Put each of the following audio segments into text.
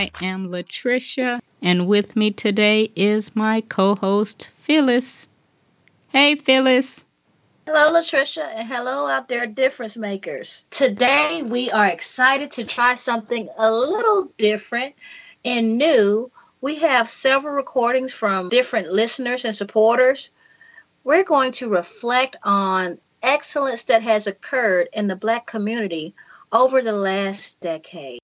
I am Latricia, and with me today is my co host, Phyllis. Hey, Phyllis. Hello, Latricia, and hello out there, difference makers. Today, we are excited to try something a little different and new. We have several recordings from different listeners and supporters. We're going to reflect on excellence that has occurred in the Black community over the last decade.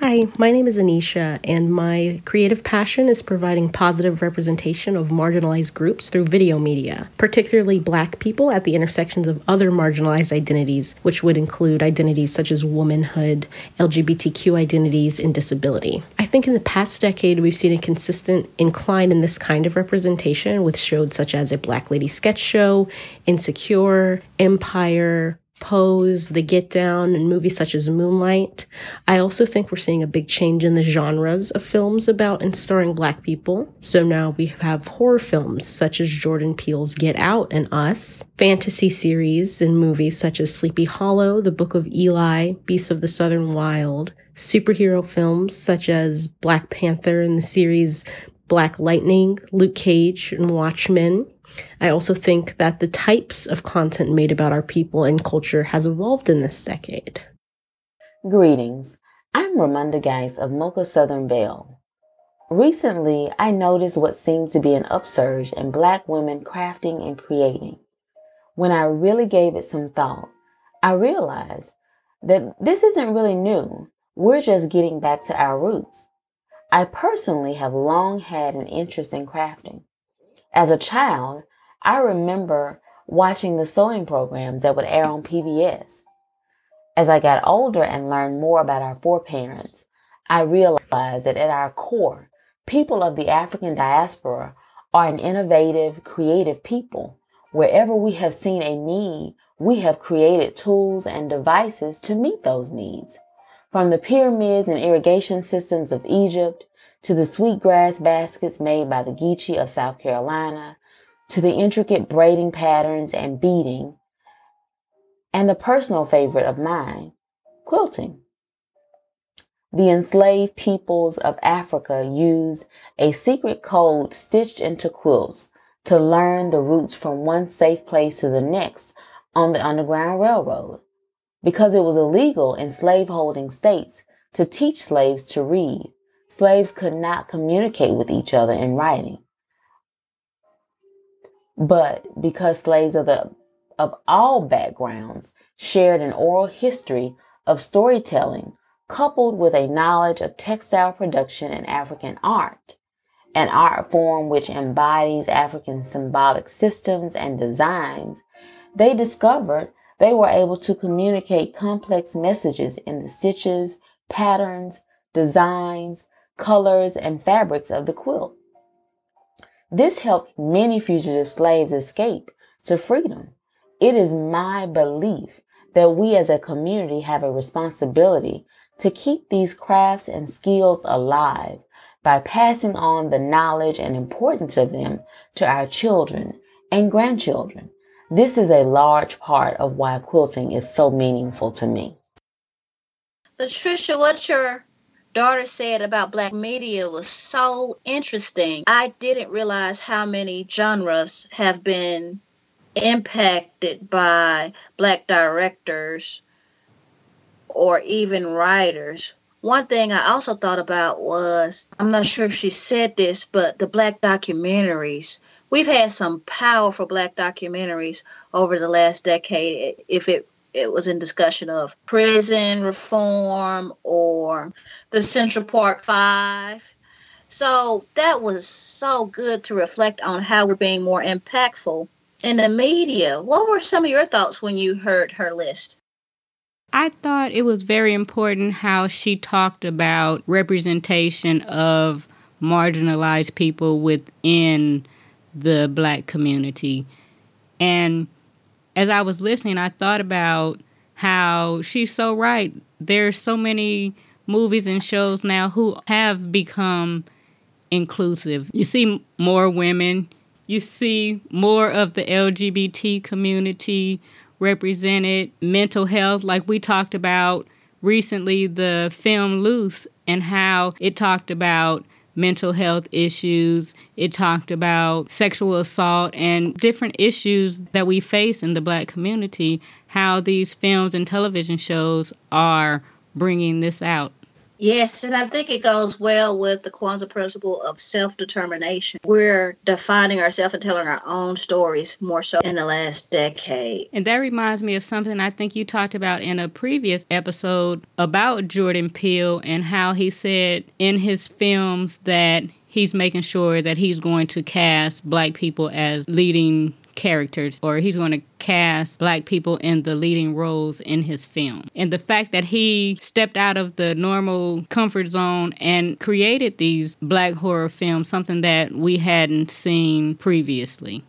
Hi, my name is Anisha, and my creative passion is providing positive representation of marginalized groups through video media, particularly Black people at the intersections of other marginalized identities, which would include identities such as womanhood, LGBTQ identities, and disability. I think in the past decade, we've seen a consistent incline in this kind of representation with shows such as A Black Lady Sketch Show, Insecure, Empire, Pose, The Get Down, and movies such as Moonlight. I also think we're seeing a big change in the genres of films about and starring black people. So now we have horror films such as Jordan Peele's Get Out and Us, fantasy series and movies such as Sleepy Hollow, The Book of Eli, Beasts of the Southern Wild, superhero films such as Black Panther and the series Black Lightning, Luke Cage, and Watchmen, I also think that the types of content made about our people and culture has evolved in this decade. Greetings. I'm Ramonda Geis of Mocha Southern Belle. Recently, I noticed what seemed to be an upsurge in Black women crafting and creating. When I really gave it some thought, I realized that this isn't really new. We're just getting back to our roots. I personally have long had an interest in crafting. As a child, I remember watching the sewing programs that would air on PBS. As I got older and learned more about our foreparents, I realized that at our core, people of the African diaspora are an innovative, creative people. Wherever we have seen a need, we have created tools and devices to meet those needs. From the pyramids and irrigation systems of Egypt to the sweetgrass baskets made by the Geechee of South Carolina, to the intricate braiding patterns and beading, and a personal favorite of mine, quilting. The enslaved peoples of Africa used a secret code stitched into quilts to learn the routes from one safe place to the next on the Underground Railroad. Because it was illegal in slaveholding states to teach slaves to read, slaves could not communicate with each other in writing. But because slaves of the of all backgrounds shared an oral history of storytelling coupled with a knowledge of textile production and African art, an art form which embodies African symbolic systems and designs, they discovered they were able to communicate complex messages in the stitches, patterns, designs, colors, and fabrics of the quilt. This helped many fugitive slaves escape to freedom. It is my belief that we as a community have a responsibility to keep these crafts and skills alive by passing on the knowledge and importance of them to our children and grandchildren. This is a large part of why quilting is so meaningful to me. Latricia, what's your daughter said about black media was so interesting. I didn't realize how many genres have been impacted by black directors or even writers. One thing I also thought about was I'm not sure if she said this, but the black documentaries. We've had some powerful black documentaries over the last decade. If it it was in discussion of prison reform or the Central Park Five. So that was so good to reflect on how we're being more impactful in the media. What were some of your thoughts when you heard her list? I thought it was very important how she talked about representation of marginalized people within the black community. And as I was listening, I thought about how she's so right. There's so many movies and shows now who have become inclusive. You see more women, you see more of the LGBT community represented, mental health, like we talked about recently, the film Luce, and how it talked about mental health issues. It talked about sexual assault and different issues that we face in the black community, how these films and television shows are bringing this out. Yes, and I think it goes well with the Kwanzaa principle of self determination. We're defining ourselves and telling our own stories more so in the last decade. And that reminds me of something I think you talked about in a previous episode about Jordan Peele and how he said in his films that he's making sure that he's going to cast black people as leading characters or he's going to cast black people in the leading roles in his film. And the fact that he stepped out of the normal comfort zone and created these black horror films, something that we hadn't seen previously.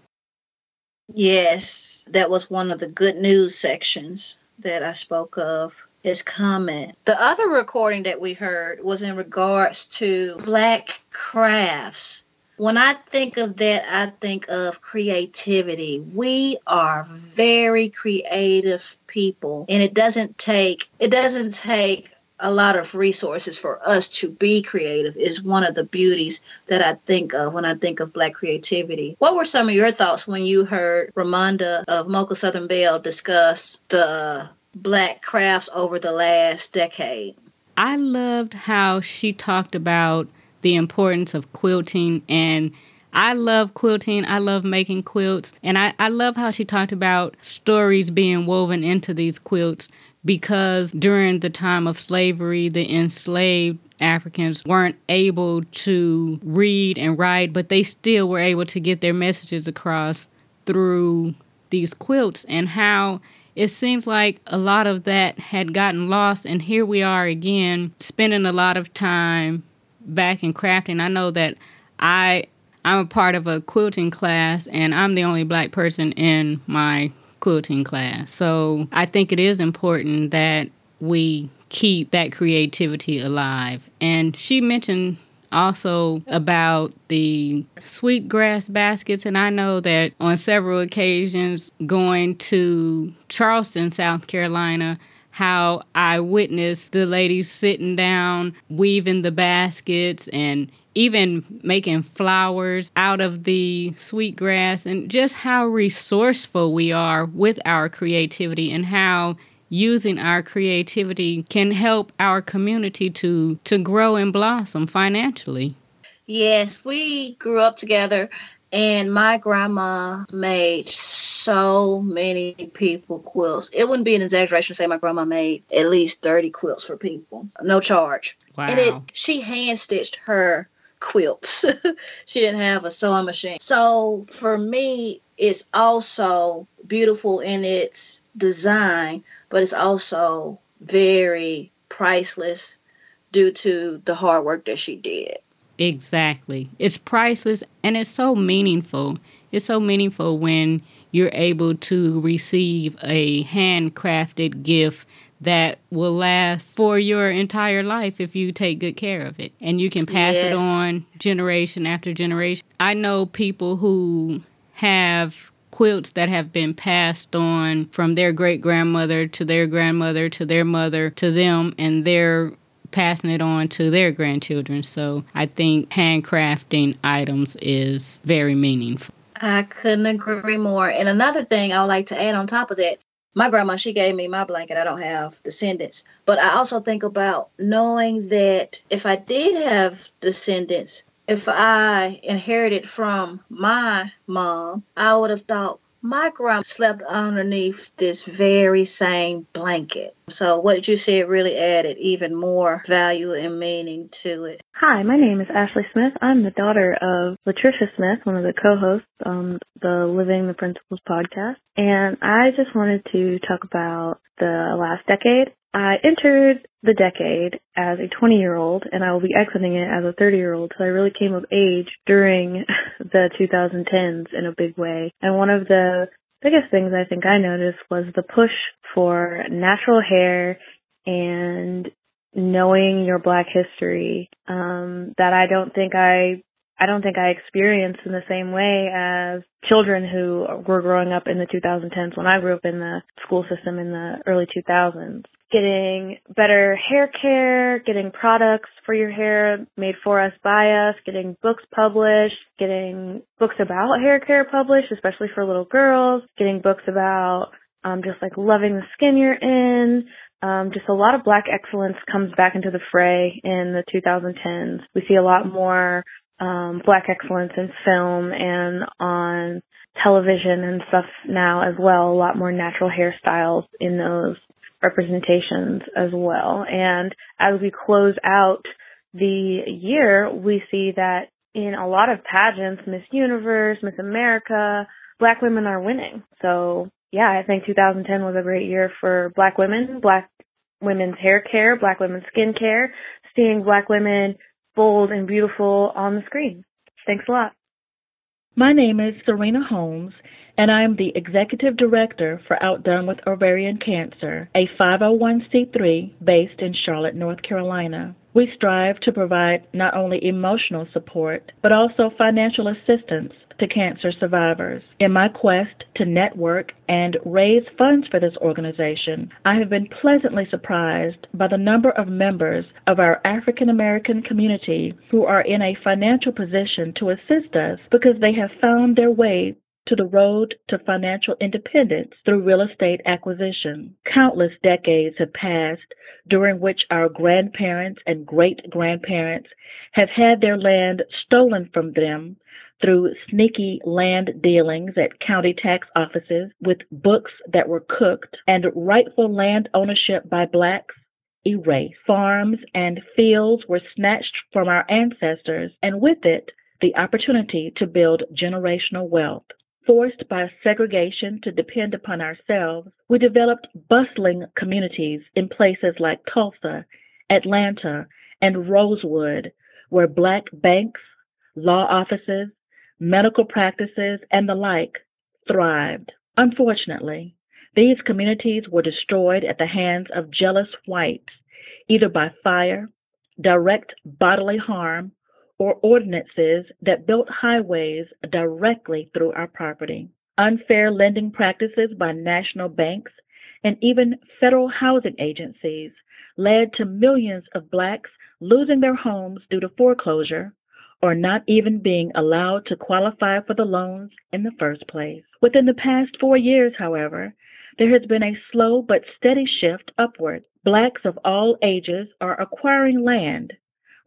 Yes, that was one of the good news sections that I spoke of his comment. The other recording that we heard was in regards to black crafts when I think of that, I think of creativity. We are very creative people, and it doesn't take it doesn't take a lot of resources for us to be creative is one of the beauties that I think of when I think of black creativity. What were some of your thoughts when you heard Ramonda of Mocha Southern Belle discuss the black crafts over the last decade? I loved how she talked about the importance of quilting and I love quilting. I love making quilts. And I, I love how she talked about stories being woven into these quilts because during the time of slavery, the enslaved Africans weren't able to read and write, but they still were able to get their messages across through these quilts and how it seems like a lot of that had gotten lost. And here we are again, spending a lot of time back in crafting, I know that I I'm a part of a quilting class and I'm the only black person in my quilting class. So I think it is important that we keep that creativity alive. And she mentioned also about the sweetgrass baskets and I know that on several occasions going to Charleston, South Carolina, how I witnessed the ladies sitting down, weaving the baskets, and even making flowers out of the sweetgrass, and just how resourceful we are with our creativity and how using our creativity can help our community to to grow and blossom financially. Yes, we grew up together and my grandma made so many people quilts. It wouldn't be an exaggeration to say my grandma made at least 30 quilts for people, no charge. Wow. And it, she hand stitched her quilts. she didn't have a sewing machine. So for me, it's also beautiful in its design, but it's also very priceless due to the hard work that she did. Exactly. It's priceless and it's so meaningful. It's so meaningful when you're able to receive a handcrafted gift that will last for your entire life if you take good care of it. And you can pass yes. it on generation after generation. I know people who have quilts that have been passed on from their great grandmother to their grandmother to their mother to them, and they're passing it on to their grandchildren. So I think handcrafting items is very meaningful. I couldn't agree more. And another thing I would like to add on top of that, my grandma, she gave me my blanket. I don't have descendants. But I also think about knowing that if I did have descendants, if I inherited from my mom, I would have thought, My grandma slept underneath this very same blanket. So what you said really added even more value and meaning to it. Hi, my name is Ashley Smith. I'm the daughter of Latricia Smith, one of the co-hosts on the Living the Principles podcast. And I just wanted to talk about the last decade. I entered the decade as a 20 year old and I will be exiting it as a 30 year old. So I really came of age during the 2010s in a big way. And one of the biggest things I think I noticed was the push for natural hair and knowing your black history um, that I don't think I I don't think I experienced in the same way as children who were growing up in the 2010s when I grew up in the school system in the early 2000s. Getting better hair care, getting products for your hair made for us by us, getting books published, getting books about hair care published, especially for little girls, getting books about um, just like loving the skin you're in, um, just a lot of black excellence comes back into the fray in the 2010s. We see a lot more um, black excellence in film and on television and stuff now as well. A lot more natural hairstyles in those representations as well. And as we close out the year, we see that in a lot of pageants, Miss Universe, Miss America, black women are winning. So yeah, I think 2010 was a great year for black women, black women's hair care, black women's skin care, seeing black women bold and beautiful on the screen. Thanks a lot. My name is Serena Holmes, and I am the Executive Director for Outdone with Ovarian Cancer, a 501c3 based in Charlotte, North Carolina. We strive to provide not only emotional support, but also financial assistance to cancer survivors. In my quest to network and raise funds for this organization, I have been pleasantly surprised by the number of members of our African American community who are in a financial position to assist us because they have found their way to the road to financial independence through real estate acquisition. Countless decades have passed during which our grandparents and great grandparents have had their land stolen from them through sneaky land dealings at county tax offices with books that were cooked and rightful land ownership by blacks erased. Farms and fields were snatched from our ancestors, and with it, the opportunity to build generational wealth. Forced by segregation to depend upon ourselves, we developed bustling communities in places like Tulsa, Atlanta, and Rosewood, where black banks, law offices, medical practices, and the like thrived. Unfortunately, these communities were destroyed at the hands of jealous whites, either by fire, direct bodily harm, or ordinances that built highways directly through our property. Unfair lending practices by national banks and even federal housing agencies led to millions of blacks losing their homes due to foreclosure or not even being allowed to qualify for the loans in the first place. Within the past four years, however, there has been a slow but steady shift upward. Blacks of all ages are acquiring land,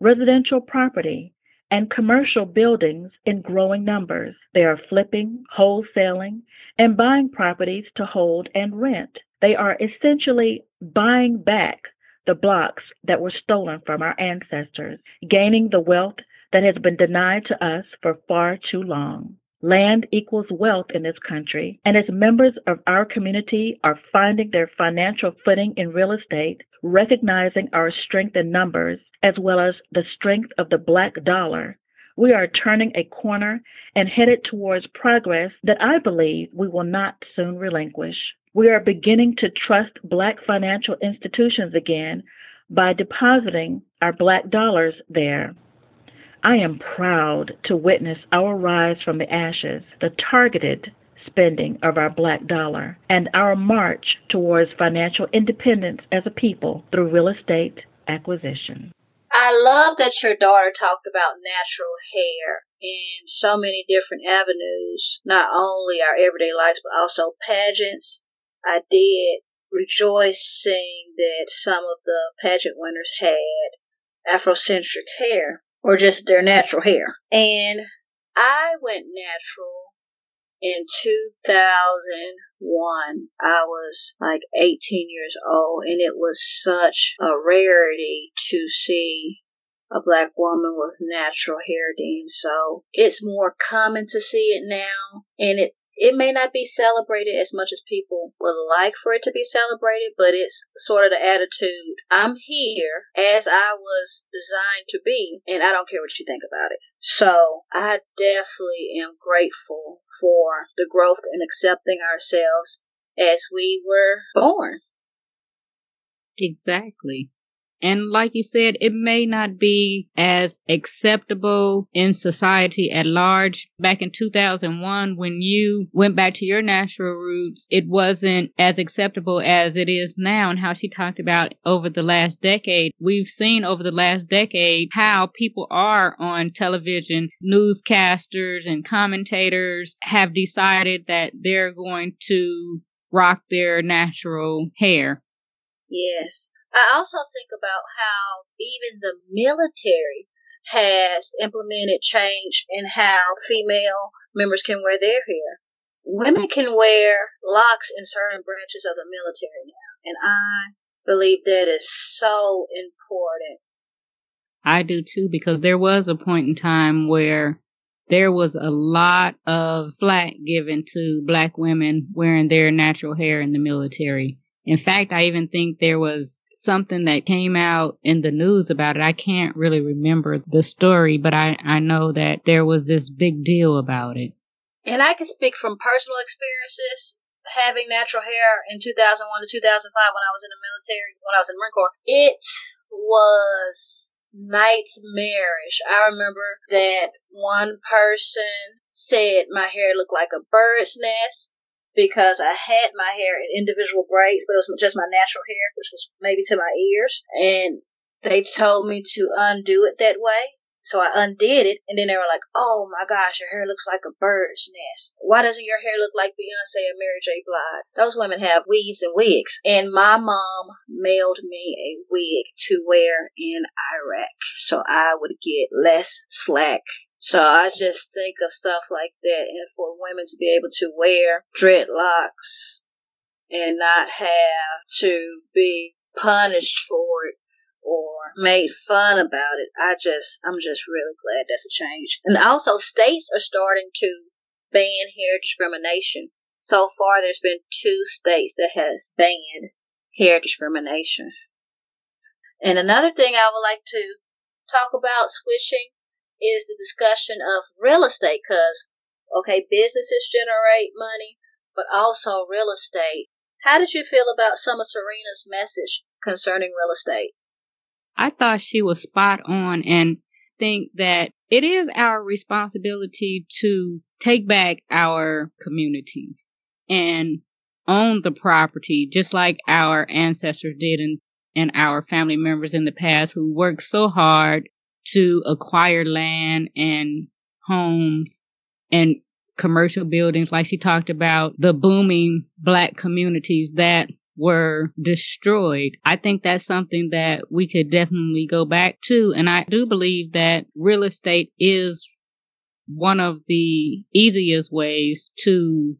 residential property, and commercial buildings in growing numbers. They are flipping, wholesaling, and buying properties to hold and rent. They are essentially buying back the blocks that were stolen from our ancestors, gaining the wealth that has been denied to us for far too long. Land equals wealth in this country, and as members of our community are finding their financial footing in real estate, recognizing our strength in numbers as well as the strength of the black dollar, we are turning a corner and headed towards progress that I believe we will not soon relinquish. We are beginning to trust black financial institutions again by depositing our black dollars there. I am proud to witness our rise from the ashes, the targeted spending of our black dollar, and our march towards financial independence as a people through real estate acquisition. I love that your daughter talked about natural hair in so many different avenues, not only our everyday lives, but also pageants. I did rejoice seeing that some of the pageant winners had Afrocentric hair or just their natural hair. And I went natural in 2001, I was like 18 years old, and it was such a rarity to see a black woman with natural hair then. So it's more common to see it now, and it it may not be celebrated as much as people would like for it to be celebrated, but it's sort of the attitude I'm here as I was designed to be, and I don't care what you think about it. So I definitely am grateful for the growth and accepting ourselves as we were born. Exactly. And like you said, it may not be as acceptable in society at large. Back in 2001, when you went back to your natural roots, it wasn't as acceptable as it is now. And how she talked about over the last decade, we've seen over the last decade how people are on television, newscasters and commentators have decided that they're going to rock their natural hair. Yes. I also think about how even the military has implemented change in how female members can wear their hair. Women can wear locks in certain branches of the military now, and I believe that is so important. I do too, because there was a point in time where there was a lot of flack given to black women wearing their natural hair in the military. In fact, I even think there was something that came out in the news about it. I can't really remember the story, but I, I know that there was this big deal about it. And I can speak from personal experiences having natural hair in 2001 to 2005 when I was in the military, when I was in the Marine Corps. It was nightmarish. I remember that one person said my hair looked like a bird's nest because I had my hair in individual braids, but it was just my natural hair, which was maybe to my ears. And they told me to undo it that way. So I undid it, and then they were like, "Oh my gosh, your hair looks like a bird's nest. Why doesn't your hair look like Beyonce and Mary J. Blige? Those women have weaves and wigs." And my mom mailed me a wig to wear in Iraq, so I would get less slack so I just think of stuff like that, and for women to be able to wear dreadlocks and not have to be punished for it or made fun about it, I just, I'm just really glad that's a change. And also, states are starting to ban hair discrimination. So far, there's been two states that has banned hair discrimination. And another thing I would like to talk about switching is the discussion of real estate because, okay, businesses generate money, but also real estate. How did you feel about some of Serena's message concerning real estate? I thought she was spot on and think that it is our responsibility to take back our communities and own the property just like our ancestors did and, and our family members in the past who worked so hard to acquire land and homes and commercial buildings, like she talked about the booming black communities that were destroyed. I think that's something that we could definitely go back to. And I do believe that real estate is one of the easiest ways to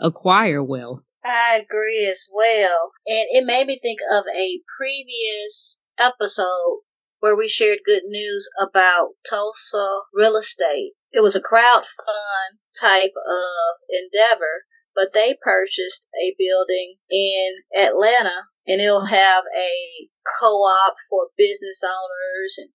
acquire wealth. I agree as well. And it made me think of a previous episode where we shared good news about Tulsa real estate. It was a crowd fund type of endeavor, but they purchased a building in Atlanta and it'll have a co-op for business owners and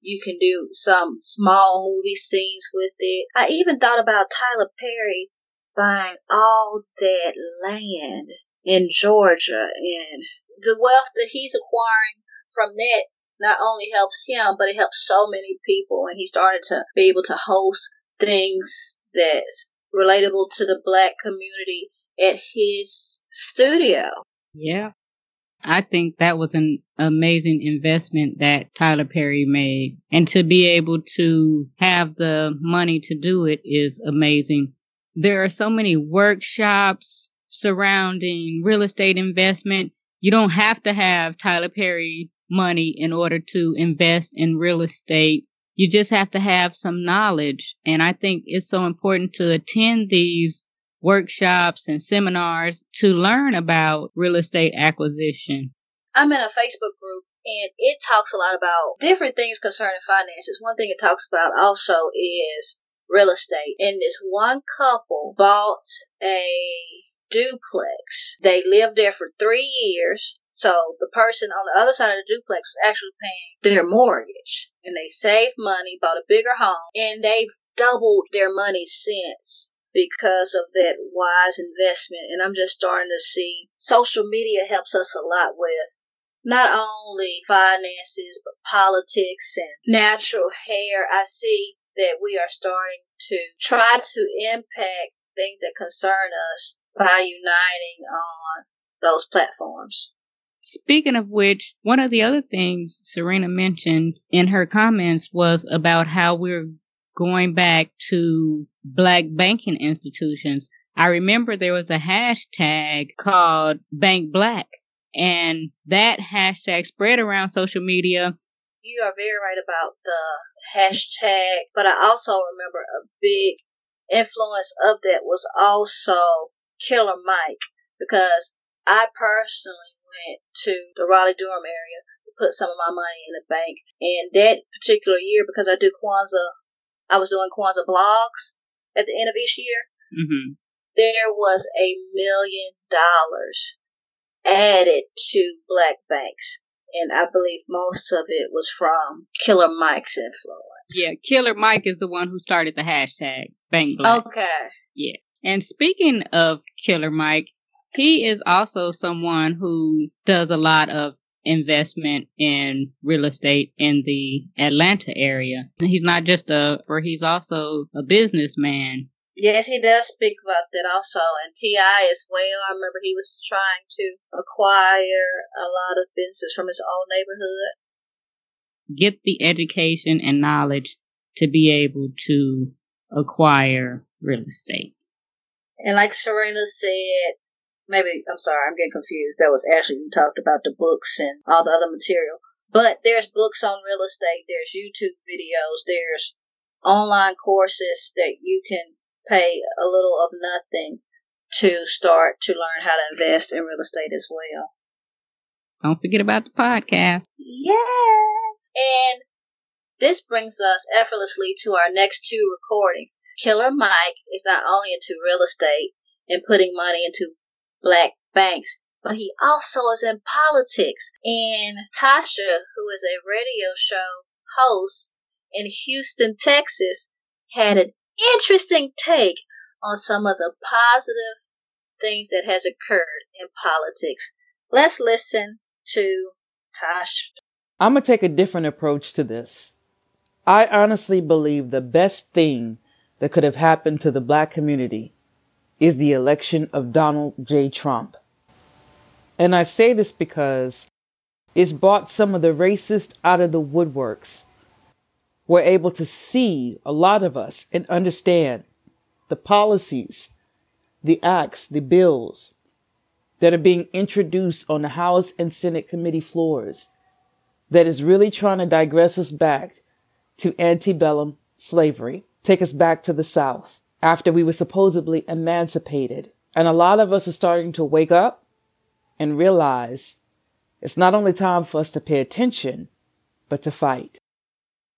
you can do some small movie scenes with it. I even thought about Tyler Perry buying all that land in Georgia and the wealth that he's acquiring from that not only helps him, but it helps so many people. And he started to be able to host things that's relatable to the black community at his studio. Yeah. I think that was an amazing investment that Tyler Perry made. And to be able to have the money to do it is amazing. There are so many workshops surrounding real estate investment. You don't have to have Tyler Perry money in order to invest in real estate. You just have to have some knowledge. And I think it's so important to attend these workshops and seminars to learn about real estate acquisition. I'm in a Facebook group and it talks a lot about different things concerning finances. One thing it talks about also is real estate. And this one couple bought a duplex. They lived there for three years. So the person on the other side of the duplex was actually paying their mortgage. And they saved money, bought a bigger home, and they've doubled their money since because of that wise investment. And I'm just starting to see social media helps us a lot with not only finances, but politics and natural hair. I see that we are starting to try to impact things that concern us by uniting on those platforms. Speaking of which, one of the other things Serena mentioned in her comments was about how we're going back to black banking institutions. I remember there was a hashtag called Bank Black and that hashtag spread around social media. You are very right about the hashtag, but I also remember a big influence of that was also Killer Mike because I personally went to the Raleigh Durham area to put some of my money in the bank. And that particular year, because I do Kwanzaa, I was doing Kwanzaa blogs at the end of each year. Mm-hmm. There was a million dollars added to black banks. And I believe most of it was from Killer Mike's influence. Yeah, Killer Mike is the one who started the hashtag Bank Black. Okay. Yeah. And speaking of Killer Mike, he is also someone who does a lot of investment in real estate in the Atlanta area. He's not just a, or he's also a businessman. Yes, he does speak about that also, and T.I. as well. I remember he was trying to acquire a lot of businesses from his own neighborhood. Get the education and knowledge to be able to acquire real estate. And like Serena said, maybe, I'm sorry, I'm getting confused. That was Ashley who talked about the books and all the other material. But there's books on real estate, there's YouTube videos, there's online courses that you can pay a little of nothing to start to learn how to invest in real estate as well. Don't forget about the podcast. Yes. And this brings us effortlessly to our next two recordings. Killer Mike is not only into real estate and putting money into black banks, but he also is in politics. And Tasha, who is a radio show host in Houston, Texas, had an interesting take on some of the positive things that has occurred in politics. Let's listen to Tasha. I'm going to take a different approach to this. I honestly believe the best thing that could have happened to the black community is the election of Donald J. Trump. And I say this because it's brought some of the racist out of the woodworks we're able to see a lot of us and understand the policies, the acts, the bills that are being introduced on the House and Senate committee floors that is really trying to digress us back to antebellum slavery, take us back to the South after we were supposedly emancipated. And a lot of us are starting to wake up and realize it's not only time for us to pay attention, but to fight.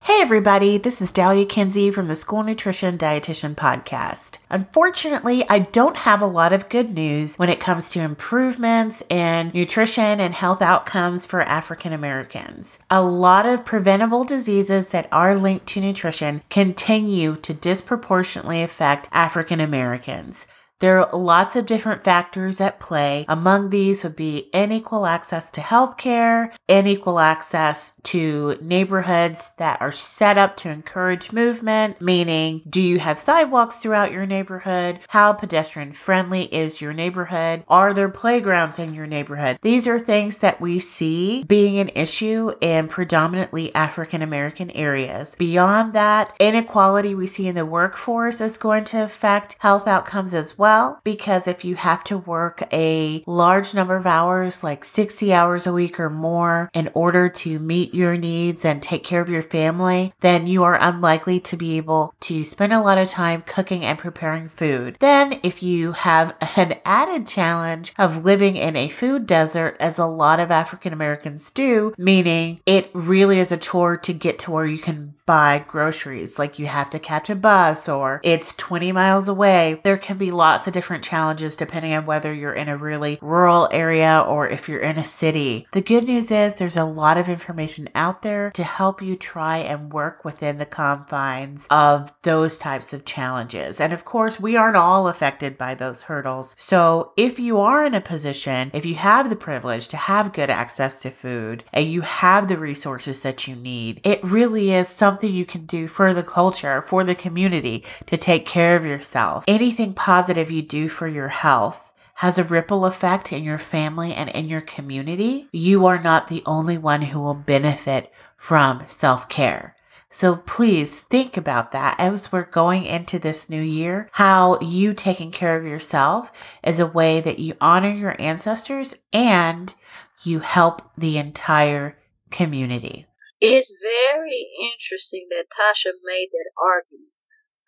Hey everybody, this is Dalia Kinsey from the School Nutrition Dietitian Podcast. Unfortunately, I don't have a lot of good news when it comes to improvements in nutrition and health outcomes for African Americans. A lot of preventable diseases that are linked to nutrition continue to disproportionately affect African Americans. There are lots of different factors at play. Among these would be unequal access to healthcare, unequal access to neighborhoods that are set up to encourage movement, meaning do you have sidewalks throughout your neighborhood? How pedestrian friendly is your neighborhood? Are there playgrounds in your neighborhood? These are things that we see being an issue in predominantly African American areas. Beyond that, inequality we see in the workforce is going to affect health outcomes as well well because if you have to work a large number of hours, like 60 hours a week or more, in order to meet your needs and take care of your family, then you are unlikely to be able to spend a lot of time cooking and preparing food. Then, if you have an added challenge of living in a food desert, as a lot of African Americans do, meaning it really is a chore to get to where you can buy groceries, like you have to catch a bus or it's 20 miles away. There can be lots of different challenges depending on whether you're in a really rural area or if you're in a city. The good news is there's a lot of information out there to help you try and work within the confines of those types of challenges. And of course, we aren't all affected by those hurdles. So if you are in a position, if you have the privilege to have good access to food and you have the resources that you need, it really is something you can do for the culture, for the community to take care of yourself. Anything positive you do for your health has a ripple effect in your family and in your community. You are not the only one who will benefit from self care. So please think about that as we're going into this new year, how you taking care of yourself is a way that you honor your ancestors and you help the entire community. It's very interesting that Tasha made that argument.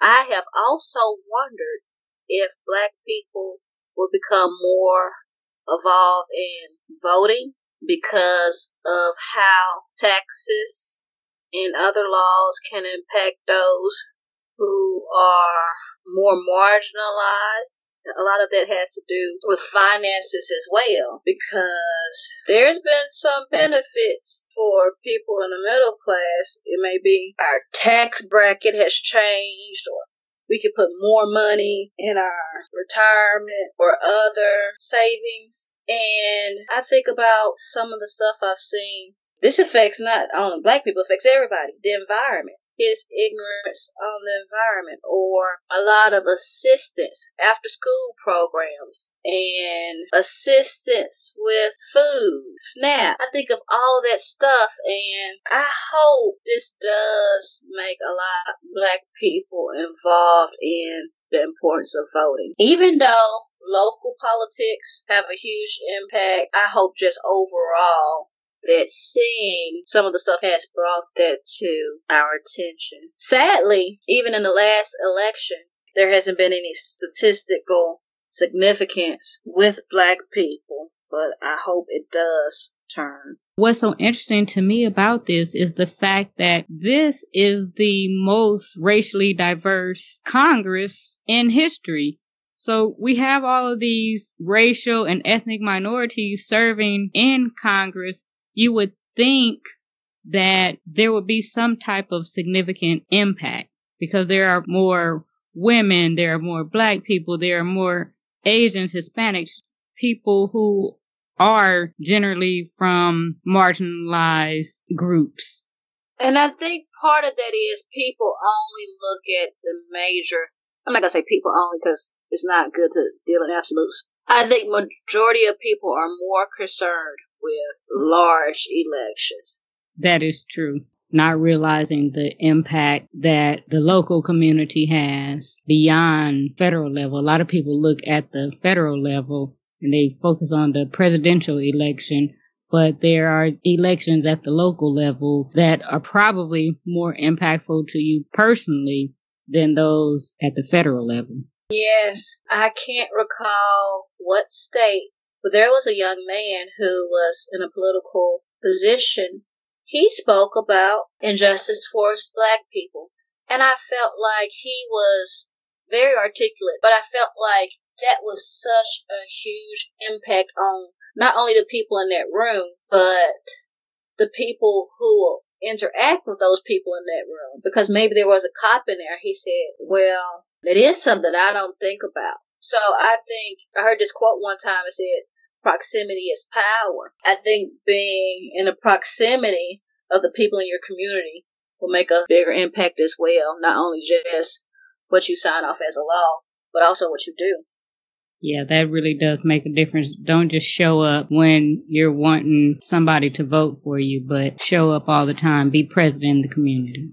I have also wondered if black people will become more evolved in voting because of how taxes and other laws can impact those who are more marginalized. A lot of that has to do with finances as well, because there's been some benefits for people in the middle class. It may be our tax bracket has changed or we could put more money in our retirement or other savings. And I think about some of the stuff I've seen. This affects not only black people, affects everybody. The environment his ignorance on the environment or a lot of assistance after school programs and assistance with food snap. I think of all that stuff and i hope this does make a lot of black people involved in the importance of voting. Even though local politics have a huge impact i hope just overall that seeing some of the stuff has brought that to our attention. Sadly, even in the last election, there hasn't been any statistical significance with black people, but I hope it does turn. What's so interesting to me about this is the fact that this is the most racially diverse Congress in history. So we have all of these racial and ethnic minorities serving in Congress you would think that there would be some type of significant impact because there are more women, there are more black people, there are more Asians, Hispanics, people who are generally from marginalized groups. And I think part of that is people only look at the major, I'm not to say people only because it's not good to deal in absolutes. I think majority of people are more concerned with large elections. That is true. Not realizing the impact that the local community has beyond federal level. A lot of people look at the federal level and they focus on the presidential election, but there are elections at the local level that are probably more impactful to you personally than those at the federal level. Yes, I can't recall what state but there was a young man who was in a political position. He spoke about injustice towards black people. And I felt like he was very articulate, but I felt like that was such a huge impact on not only the people in that room, but the people who interact with those people in that room. Because maybe there was a cop in there. He said, well, it is something I don't think about. So I think I heard this quote one time. It said, proximity is power. I think being in the proximity of the people in your community will make a bigger impact as well. Not only just what you sign off as a law, but also what you do. Yeah, that really does make a difference. Don't just show up when you're wanting somebody to vote for you, but show up all the time. Be present in the community.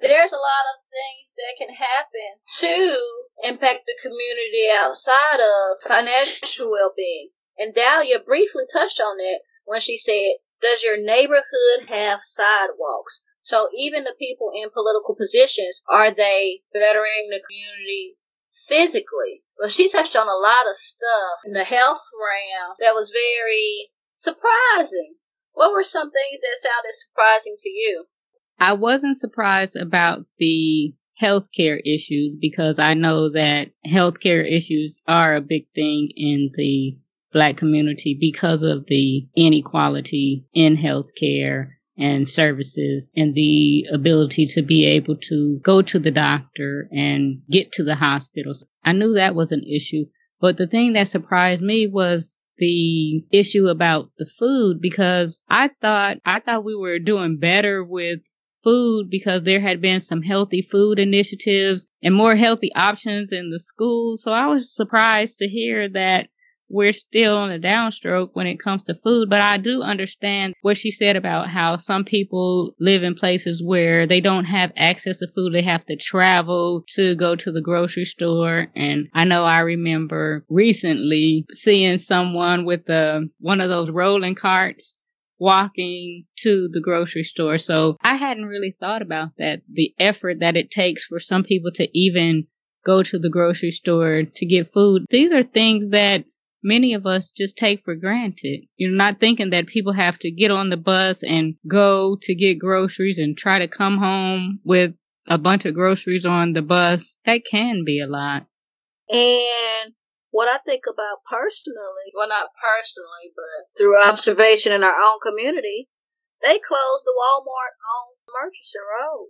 there's a lot of things that can happen to impact the community outside of financial well being. And Dalia briefly touched on that when she said, Does your neighborhood have sidewalks? So even the people in political positions, are they bettering the community physically? Well, she touched on a lot of stuff in the health realm that was very surprising. What were some things that sounded surprising to you? I wasn't surprised about the healthcare issues because I know that healthcare issues are a big thing in the black community because of the inequality in healthcare and services and the ability to be able to go to the doctor and get to the hospitals. I knew that was an issue, but the thing that surprised me was the issue about the food because I thought I thought we were doing better with food because there had been some healthy food initiatives and more healthy options in the schools. So I was surprised to hear that we're still on a downstroke when it comes to food. But I do understand what she said about how some people live in places where they don't have access to food. They have to travel to go to the grocery store. And I know I remember recently seeing someone with a, one of those rolling carts walking to the grocery store. So I hadn't really thought about that. The effort that it takes for some people to even go to the grocery store to get food. These are things that many of us just take for granted. You're not thinking that people have to get on the bus and go to get groceries and try to come home with a bunch of groceries on the bus. That can be a lot. And what I think about personally, well, not personally, but through observation in our own community, they closed the Walmart on Murchison Road.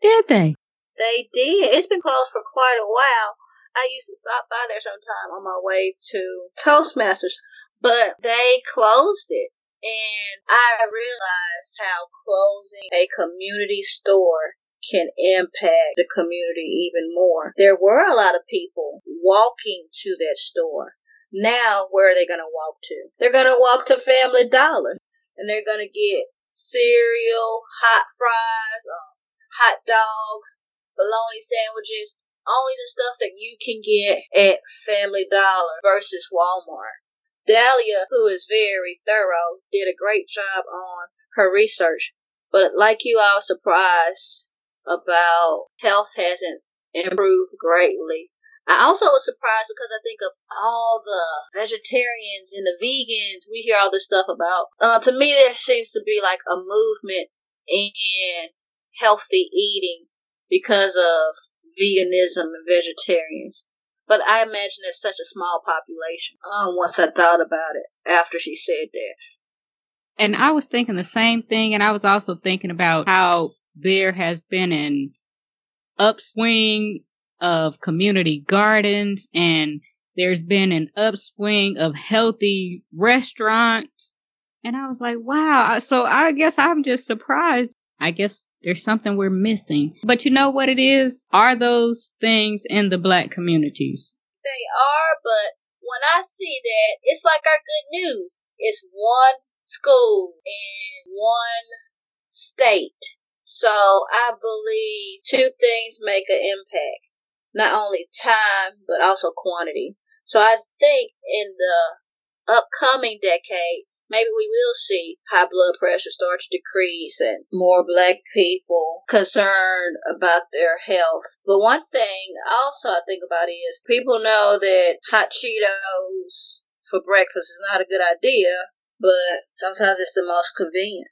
Did they? They did. It's been closed for quite a while. I used to stop by there sometime on my way to Toastmasters, but they closed it. And I realized how closing a community store can impact the community even more. There were a lot of people walking to that store. Now, where are they going to walk to? They're going to walk to Family Dollar and they're going to get cereal, hot fries, um, hot dogs, bologna sandwiches, only the stuff that you can get at Family Dollar versus Walmart. Dalia, who is very thorough, did a great job on her research. But like you, I was surprised about health hasn't improved greatly. I also was surprised because I think of all the vegetarians and the vegans we hear all this stuff about. Uh, to me, there seems to be like a movement in healthy eating because of veganism and vegetarians. But I imagine it's such a small population. Um, once I thought about it after she said that. And I was thinking the same thing, and I was also thinking about how there has been an upswing of community gardens and there's been an upswing of healthy restaurants. And I was like, wow. So I guess I'm just surprised. I guess there's something we're missing. But you know what it is? Are those things in the black communities? They are, but when I see that, it's like our good news. It's one school in one state. So I believe two things make an impact. Not only time, but also quantity. So I think in the upcoming decade, maybe we will see high blood pressure start to decrease and more black people concerned about their health. But one thing also I think about is people know that hot Cheetos for breakfast is not a good idea, but sometimes it's the most convenient.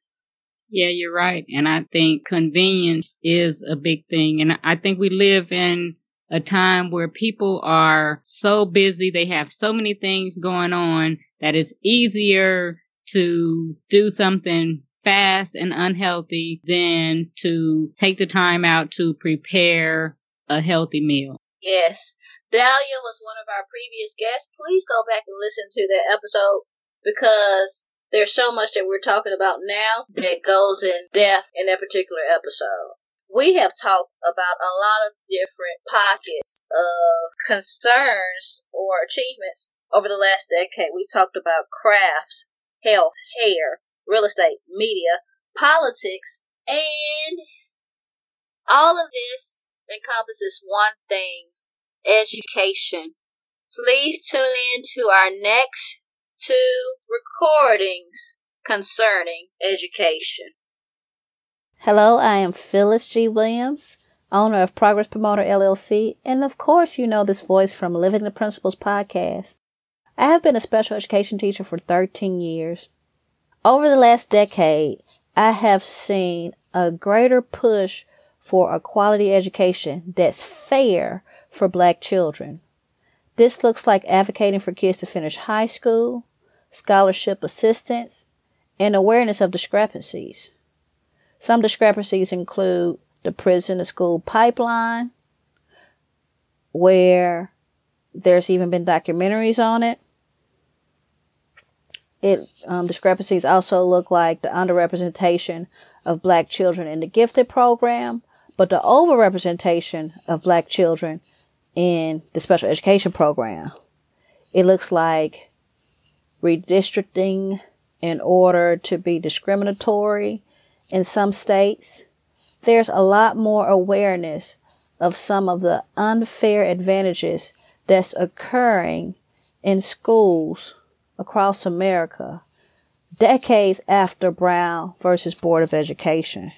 Yeah, you're right. And I think convenience is a big thing. And I think we live in a time where people are so busy, they have so many things going on that it's easier to do something fast and unhealthy than to take the time out to prepare a healthy meal. Yes. Dalia was one of our previous guests. Please go back and listen to that episode because there's so much that we're talking about now that goes in depth in that particular episode. We have talked about a lot of different pockets of concerns or achievements over the last decade. We talked about crafts, health, hair, real estate, media, politics, and All of this encompasses one thing education. Please tune in to our next two recordings concerning education. Hello, I am Phyllis G. Williams, owner of Progress Promoter LLC, and of course, you know this voice from Living the Principles podcast. I have been a special education teacher for 13 years. Over the last decade, I have seen a greater push for a quality education that's fair for black children. This looks like advocating for kids to finish high school, scholarship assistance, and awareness of discrepancies. Some discrepancies include the prison to school pipeline, where there's even been documentaries on it. It um, discrepancies also look like the underrepresentation of black children in the gifted program, but the overrepresentation of black children in the special education program. It looks like redistricting in order to be discriminatory in some states. There's a lot more awareness of some of the unfair advantages that's occurring in schools across America decades after Brown versus Board of Education.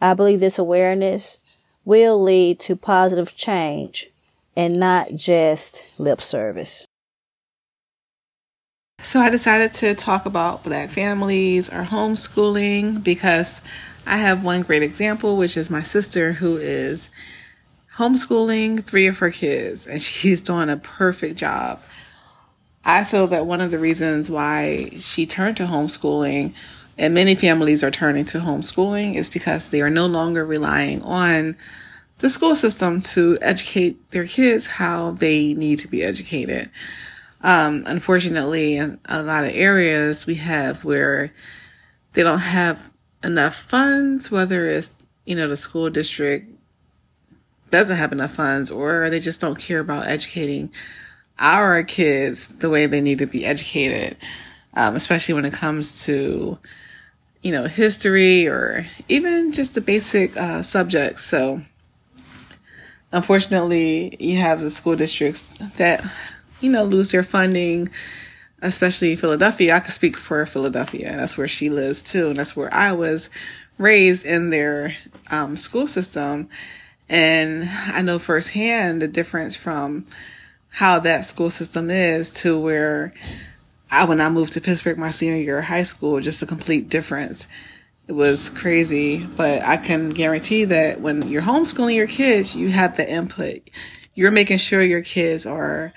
I believe this awareness will lead to positive change and not just lip service. So I decided to talk about black families or homeschooling because I have one great example, which is my sister who is homeschooling three of her kids and she's doing a perfect job. I feel that one of the reasons why she turned to homeschooling and many families are turning to homeschooling is because they are no longer relying on the school system to educate their kids how they need to be educated. Um, unfortunately, in a lot of areas we have where they don't have enough funds, whether it's, you know, the school district doesn't have enough funds or they just don't care about educating our kids the way they need to be educated, um, especially when it comes to, you know, history or even just the basic uh, subjects. So, unfortunately, you have the school districts that, you know, lose their funding, especially Philadelphia. I could speak for Philadelphia. And that's where she lives too. And that's where I was raised in their um, school system. And I know firsthand the difference from how that school system is to where I, when I moved to Pittsburgh my senior year of high school, just a complete difference. It was crazy, but I can guarantee that when you're homeschooling your kids, you have the input. You're making sure your kids are,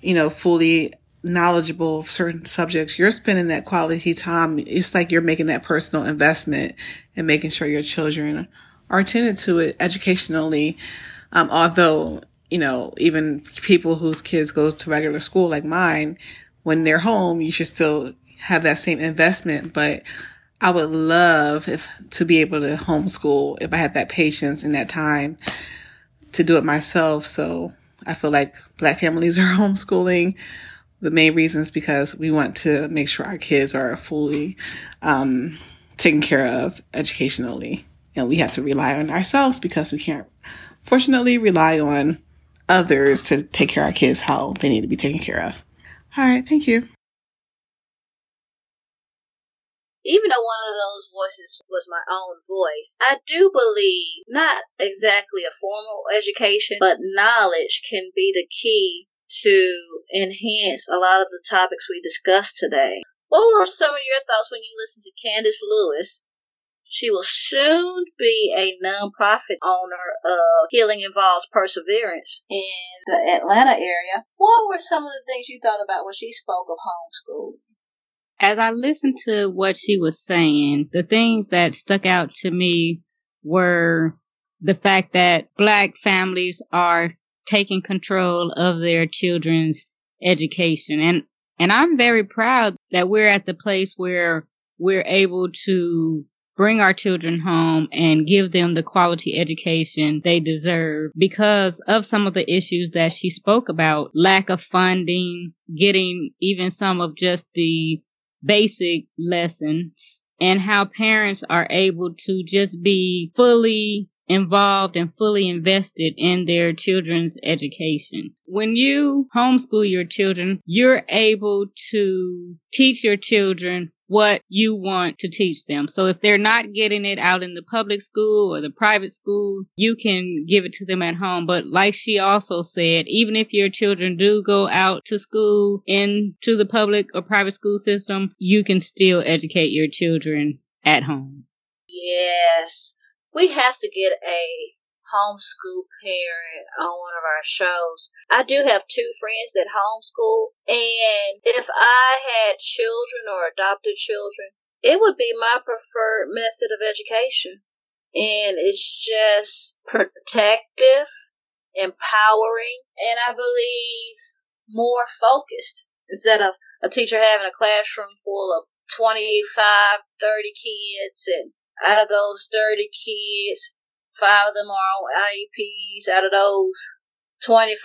you know, fully knowledgeable of certain subjects. You're spending that quality time. It's like you're making that personal investment and making sure your children are attended to it educationally. Um, although you know, even people whose kids go to regular school like mine, when they're home, you should still have that same investment. But I would love if to be able to homeschool if I had that patience and that time to do it myself. So I feel like black families are homeschooling. The main reason is because we want to make sure our kids are fully um, taken care of educationally. And we have to rely on ourselves because we can't, fortunately, rely on others to take care of our kids how they need to be taken care of. All right, thank you. Even though one of those voices was my own voice, I do believe not exactly a formal education, but knowledge can be the key to enhance a lot of the topics we discussed today. What were some of your thoughts when you listened to Candace Lewis she will soon be a nonprofit owner of Healing Involves Perseverance in the Atlanta area. What were some of the things you thought about when she spoke of homeschool? As I listened to what she was saying, the things that stuck out to me were the fact that black families are taking control of their children's education. And, and I'm very proud that we're at the place where we're able to bring our children home and give them the quality education they deserve because of some of the issues that she spoke about lack of funding, getting even some of just the basic lessons, and how parents are able to just be fully involved and fully invested in their children's education. When you homeschool your children, you're able to teach your children what you want to teach them. So if they're not getting it out in the public school or the private school, you can give it to them at home. But like she also said, even if your children do go out to school into the public or private school system, you can still educate your children at home. Yes. We have to get a homeschool parent on one of our shows. I do have two friends that homeschool, and if I had children or adopted children, it would be my preferred method of education. And it's just protective, empowering, and I believe more focused instead of a teacher having a classroom full of 25, 30 kids and out of those 30 kids, Five of them are on IEPs. Out of those 25,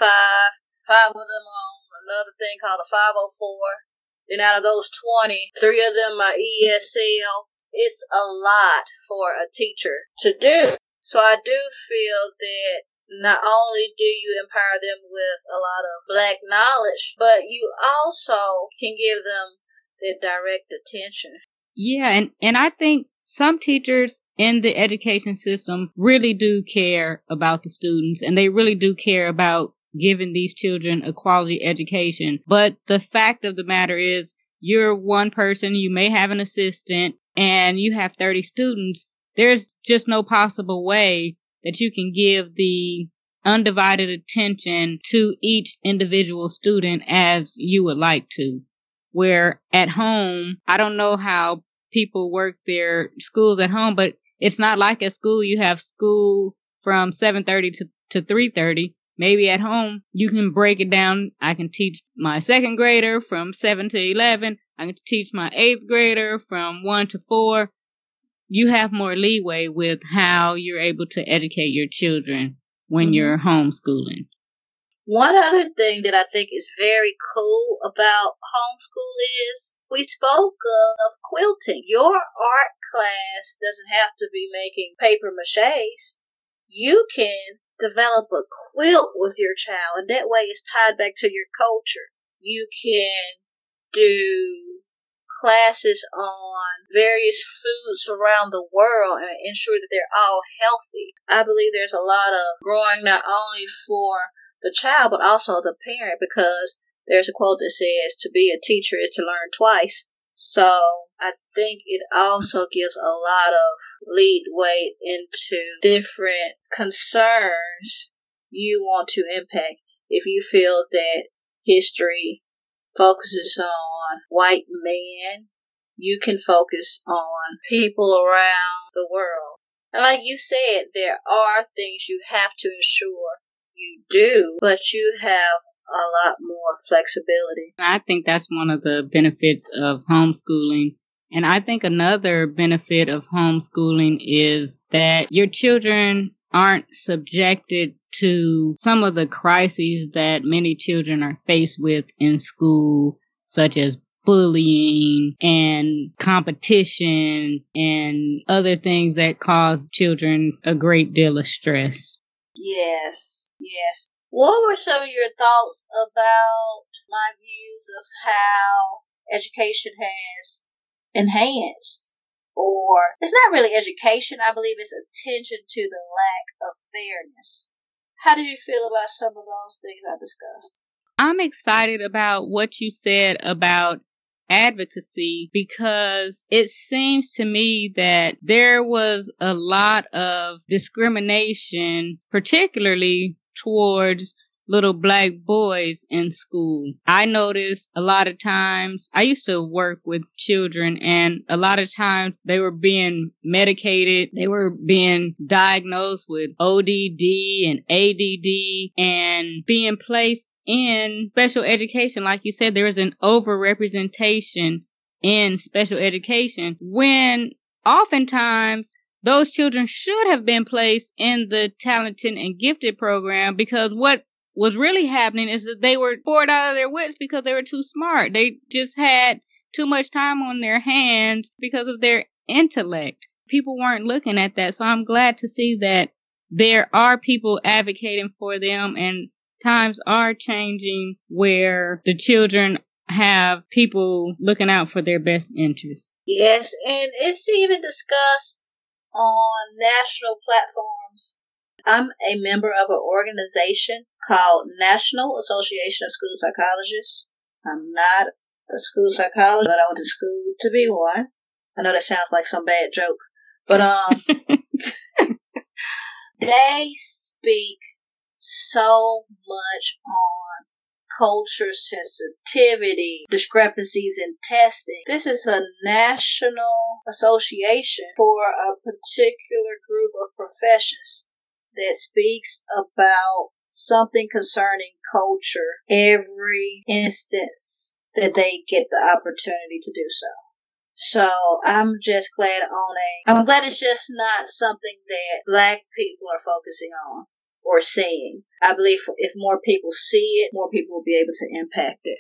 five of them are on another thing called a 504. Then out of those 20, three of them are ESL. It's a lot for a teacher to do. So I do feel that not only do you empower them with a lot of black knowledge, but you also can give them the direct attention. Yeah, and, and I think some teachers in the education system really do care about the students and they really do care about giving these children a quality education. But the fact of the matter is, you're one person, you may have an assistant, and you have 30 students. There's just no possible way that you can give the undivided attention to each individual student as you would like to. Where at home, I don't know how people work their schools at home, but it's not like at school you have school from 7:30 to to 3:30. Maybe at home you can break it down. I can teach my second grader from 7 to 11. I can teach my 8th grader from 1 to 4. You have more leeway with how you're able to educate your children when mm-hmm. you're homeschooling. One other thing that I think is very cool about homeschool is we spoke of quilting. Your art class doesn't have to be making paper maches. You can develop a quilt with your child, and that way it's tied back to your culture. You can do classes on various foods around the world and ensure that they're all healthy. I believe there's a lot of growing not only for the child, but also the parent, because there's a quote that says, to be a teacher is to learn twice. So I think it also gives a lot of lead weight into different concerns you want to impact. If you feel that history focuses on white men, you can focus on people around the world. And like you said, there are things you have to ensure you do, but you have a lot more flexibility. I think that's one of the benefits of homeschooling. And I think another benefit of homeschooling is that your children aren't subjected to some of the crises that many children are faced with in school, such as bullying and competition and other things that cause children a great deal of stress. Yes, yes. What were some of your thoughts about my views of how education has enhanced? Or it's not really education, I believe it's attention to the lack of fairness. How did you feel about some of those things I discussed? I'm excited about what you said about advocacy because it seems to me that there was a lot of discrimination, particularly towards little black boys in school. I noticed a lot of times I used to work with children and a lot of times they were being medicated. They were being diagnosed with ODD and ADD and being placed in special education. Like you said, there is an overrepresentation in special education when oftentimes those children should have been placed in the talented and gifted program because what was really happening is that they were bored out of their wits because they were too smart. They just had too much time on their hands because of their intellect. People weren't looking at that. So I'm glad to see that there are people advocating for them and times are changing where the children have people looking out for their best interests. Yes, and it's even discussed on national platforms. I'm a member of an organization called National Association of School Psychologists. I'm not a school psychologist, but I went to school to be one. I know that sounds like some bad joke, but um, they speak so much on culture sensitivity, discrepancies in testing. This is a national association for a particular group of professions that speaks about something concerning culture every instance that they get the opportunity to do so. So I'm just glad on a, I'm glad it's just not something that black people are focusing on or seeing. I believe if more people see it, more people will be able to impact it.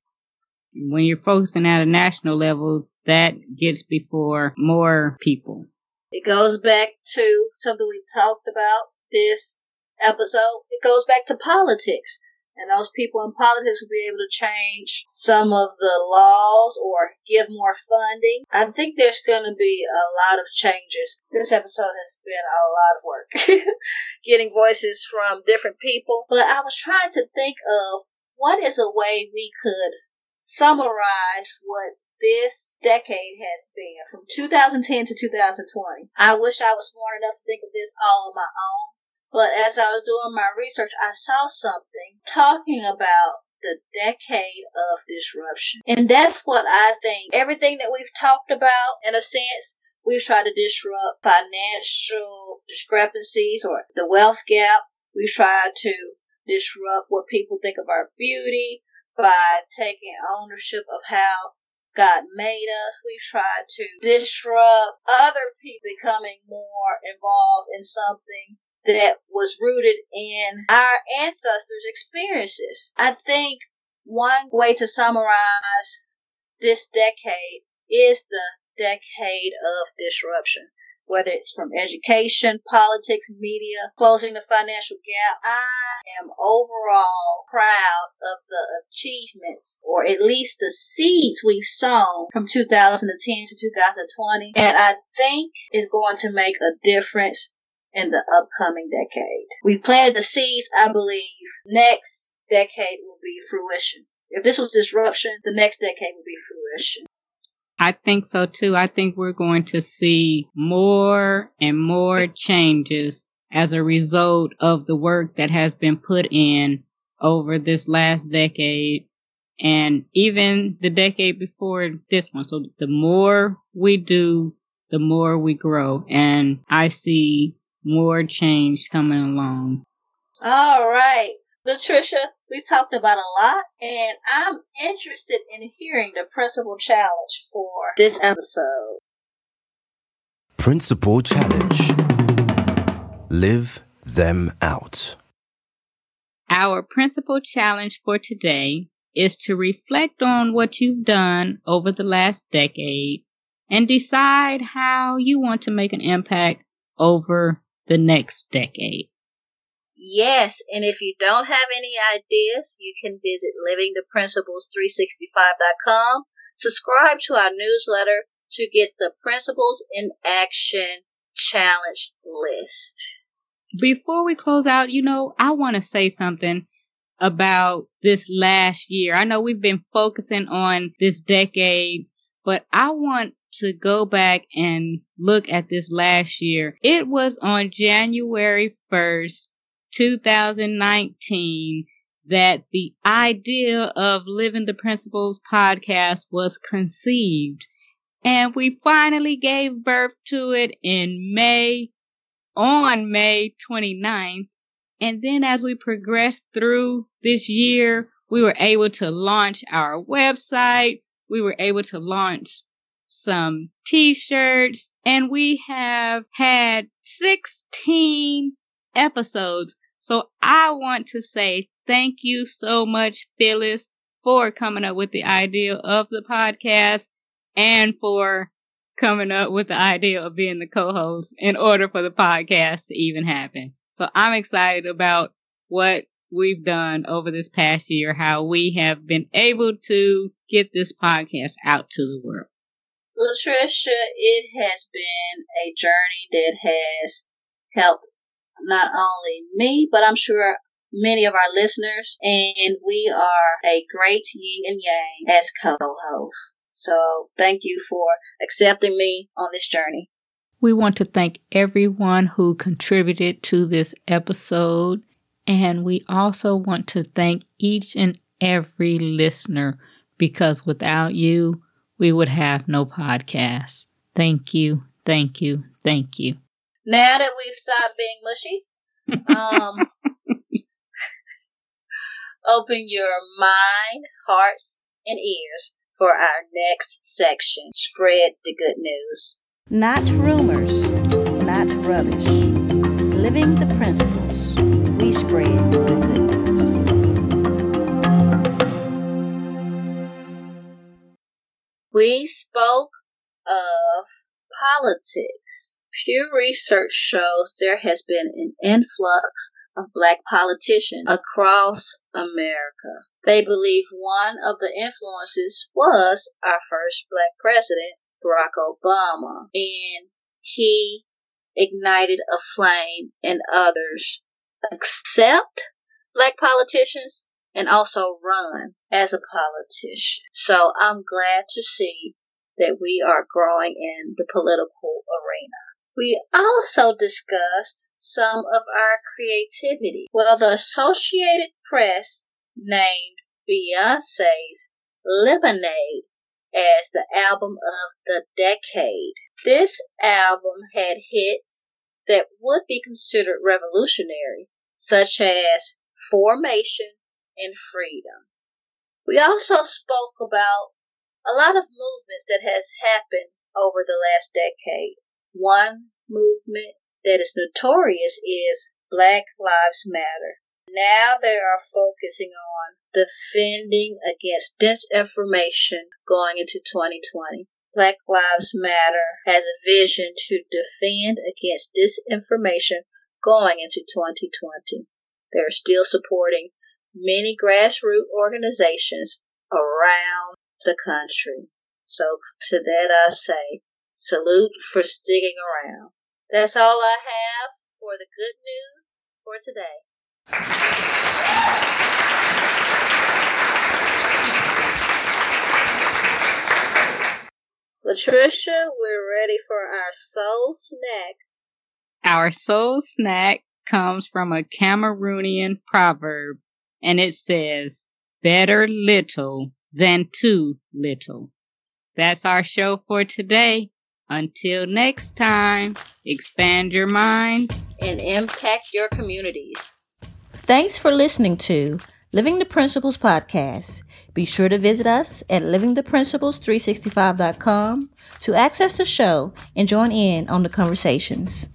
When you're focusing at a national level, that gets before more people. It goes back to something we talked about this episode. It goes back to politics and those people in politics will be able to change some of the laws or give more funding. I think there's going to be a lot of changes. This episode has been a lot of work getting voices from different people, but I was trying to think of what is a way we could summarize what this decade has been from 2010 to 2020. I wish I was smart enough to think of this all on my own but as I was doing my research, I saw something talking about the decade of disruption. And that's what I think everything that we've talked about, in a sense, we've tried to disrupt financial discrepancies or the wealth gap. We've tried to disrupt what people think of our beauty by taking ownership of how God made us. We've tried to disrupt other people becoming more involved in something that was rooted in our ancestors' experiences. I think one way to summarize this decade is the decade of disruption. Whether it's from education, politics, media, closing the financial gap, I am overall proud of the achievements or at least the seeds we've sown from 2010 to 2020. And I think it's going to make a difference in the upcoming decade. We planted the seeds, I believe, next decade will be fruition. If this was disruption, the next decade will be fruition. I think so too. I think we're going to see more and more changes as a result of the work that has been put in over this last decade and even the decade before this one. So the more we do, the more we grow. And I see more change coming along. All right. Latricia, we've talked about a lot, and I'm interested in hearing the principal challenge for this episode. Principal challenge Live them out. Our principal challenge for today is to reflect on what you've done over the last decade and decide how you want to make an impact over the next decade. Yes, and if you don't have any ideas, you can visit livingtheprinciples365.com, subscribe to our newsletter to get the Principles in Action Challenge list. Before we close out, you know, I want to say something about this last year. I know we've been focusing on this decade, but I want to go back and look at this last year. It was on January 1st, 2019 that the idea of Living the Principles podcast was conceived. And we finally gave birth to it in May, on May 29th. And then as we progressed through this year, we were able to launch our website. We were able to launch some t-shirts, and we have had 16 episodes. So I want to say thank you so much, Phyllis, for coming up with the idea of the podcast and for coming up with the idea of being the co-host in order for the podcast to even happen. So I'm excited about what we've done over this past year, how we have been able to get this podcast out to the world. Latricia, it has been a journey that has helped not only me, but I'm sure many of our listeners, and we are a great yin and yang as co-hosts. So thank you for accepting me on this journey. We want to thank everyone who contributed to this episode, and we also want to thank each and every listener because without you, we would have no podcast. Thank you, thank you, thank you. Now that we've stopped being mushy, um, open your mind, hearts, and ears for our next section. Spread the good news. Not rumors, not rubbish. Living the principles, we spread We spoke of politics. Pew Research shows there has been an influx of black politicians across America. They believe one of the influences was our first black president, Barack Obama, and he ignited a flame in others accept black politicians and also run as a politician. So I'm glad to see that we are growing in the political arena. We also discussed some of our creativity. Well, the Associated Press named Beyonce's Lemonade as the album of the decade. This album had hits that would be considered revolutionary, such as Formation and Freedom. We also spoke about a lot of movements that has happened over the last decade. One movement that is notorious is Black Lives Matter. Now they are focusing on defending against disinformation going into 2020. Black Lives Matter has a vision to defend against disinformation going into 2020. They're still supporting many grassroots organizations around the country. So to that I say, salute for sticking around. That's all I have for the good news for today. Latricia, we're ready for our soul snack. Our soul snack comes from a Cameroonian proverb, and it says, Better little than too little. That's our show for today. Until next time, expand your minds and impact your communities. Thanks for listening to Living the Principles podcast. Be sure to visit us at livingtheprinciples365.com to access the show and join in on the conversations.